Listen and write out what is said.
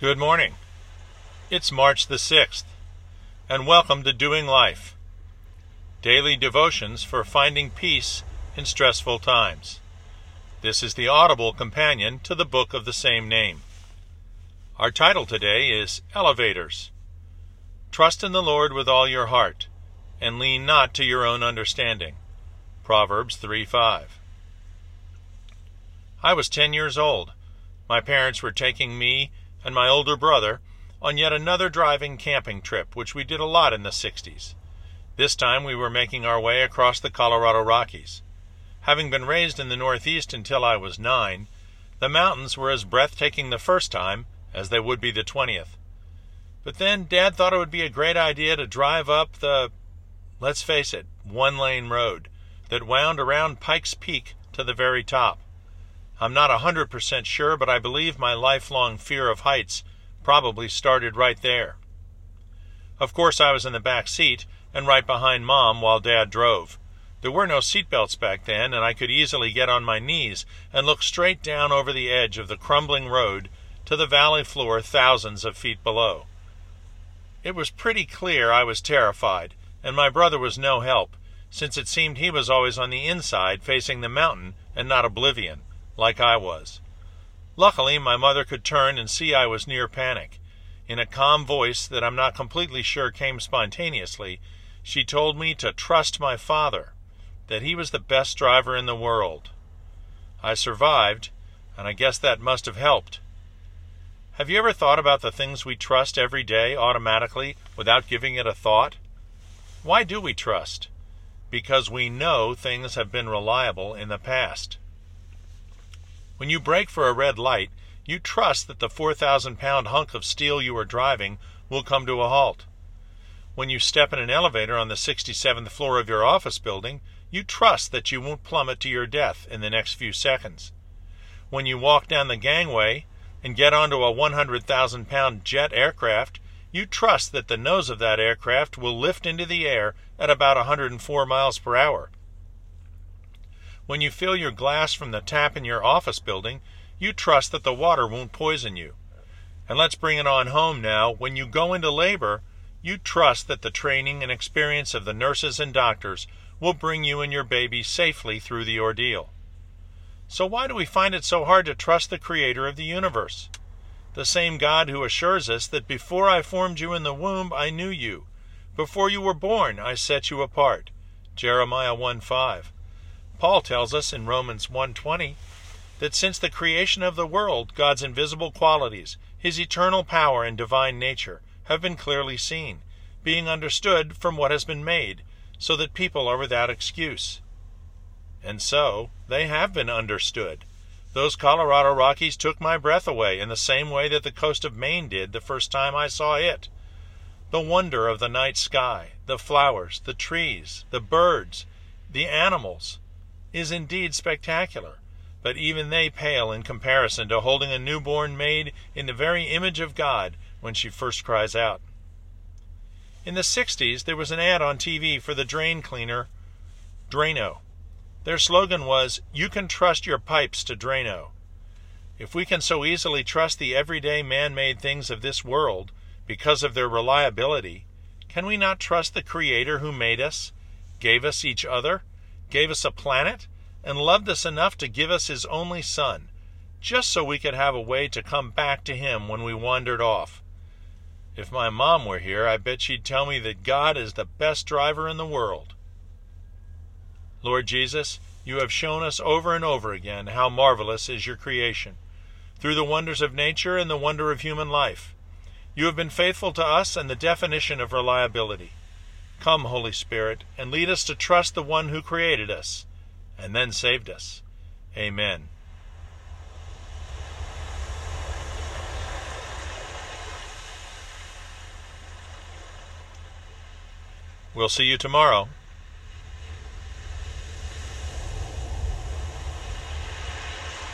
Good morning. It's March the 6th, and welcome to Doing Life Daily Devotions for Finding Peace in Stressful Times. This is the audible companion to the book of the same name. Our title today is Elevators. Trust in the Lord with all your heart, and lean not to your own understanding. Proverbs 3 5. I was ten years old. My parents were taking me and my older brother on yet another driving camping trip, which we did a lot in the 60s. This time we were making our way across the Colorado Rockies. Having been raised in the Northeast until I was nine, the mountains were as breathtaking the first time as they would be the 20th. But then Dad thought it would be a great idea to drive up the, let's face it, one lane road that wound around Pikes Peak to the very top. I'm not a hundred percent sure, but I believe my lifelong fear of heights probably started right there. Of course, I was in the back seat and right behind Mom while Dad drove. There were no seatbelts back then, and I could easily get on my knees and look straight down over the edge of the crumbling road to the valley floor thousands of feet below. It was pretty clear I was terrified, and my brother was no help, since it seemed he was always on the inside facing the mountain and not oblivion like I was. Luckily, my mother could turn and see I was near panic. In a calm voice that I'm not completely sure came spontaneously, she told me to trust my father, that he was the best driver in the world. I survived, and I guess that must have helped. Have you ever thought about the things we trust every day automatically without giving it a thought? Why do we trust? Because we know things have been reliable in the past. When you brake for a red light, you trust that the 4,000 pound hunk of steel you are driving will come to a halt. When you step in an elevator on the 67th floor of your office building, you trust that you won't plummet to your death in the next few seconds. When you walk down the gangway and get onto a 100,000 pound jet aircraft, you trust that the nose of that aircraft will lift into the air at about 104 miles per hour when you fill your glass from the tap in your office building, you trust that the water won't poison you. And let's bring it on home now. When you go into labor, you trust that the training and experience of the nurses and doctors will bring you and your baby safely through the ordeal. So, why do we find it so hard to trust the Creator of the universe? The same God who assures us that before I formed you in the womb, I knew you. Before you were born, I set you apart. Jeremiah 1 5. Paul tells us in Romans 1:20 that since the creation of the world, God's invisible qualities, his eternal power and divine nature have been clearly seen, being understood from what has been made, so that people are without excuse. And so, they have been understood. Those Colorado Rockies took my breath away in the same way that the coast of Maine did the first time I saw it. The wonder of the night sky, the flowers, the trees, the birds, the animals, is indeed spectacular, but even they pale in comparison to holding a newborn made in the very image of God when she first cries out. In the 60s, there was an ad on TV for the drain cleaner Drano. Their slogan was, You can trust your pipes to Drano. If we can so easily trust the everyday man made things of this world because of their reliability, can we not trust the Creator who made us, gave us each other, gave us a planet, and loved us enough to give us his only Son, just so we could have a way to come back to him when we wandered off. If my mom were here, I bet she'd tell me that God is the best driver in the world. Lord Jesus, you have shown us over and over again how marvelous is your creation, through the wonders of nature and the wonder of human life. You have been faithful to us and the definition of reliability. Come, Holy Spirit, and lead us to trust the one who created us and then saved us. Amen. We'll see you tomorrow.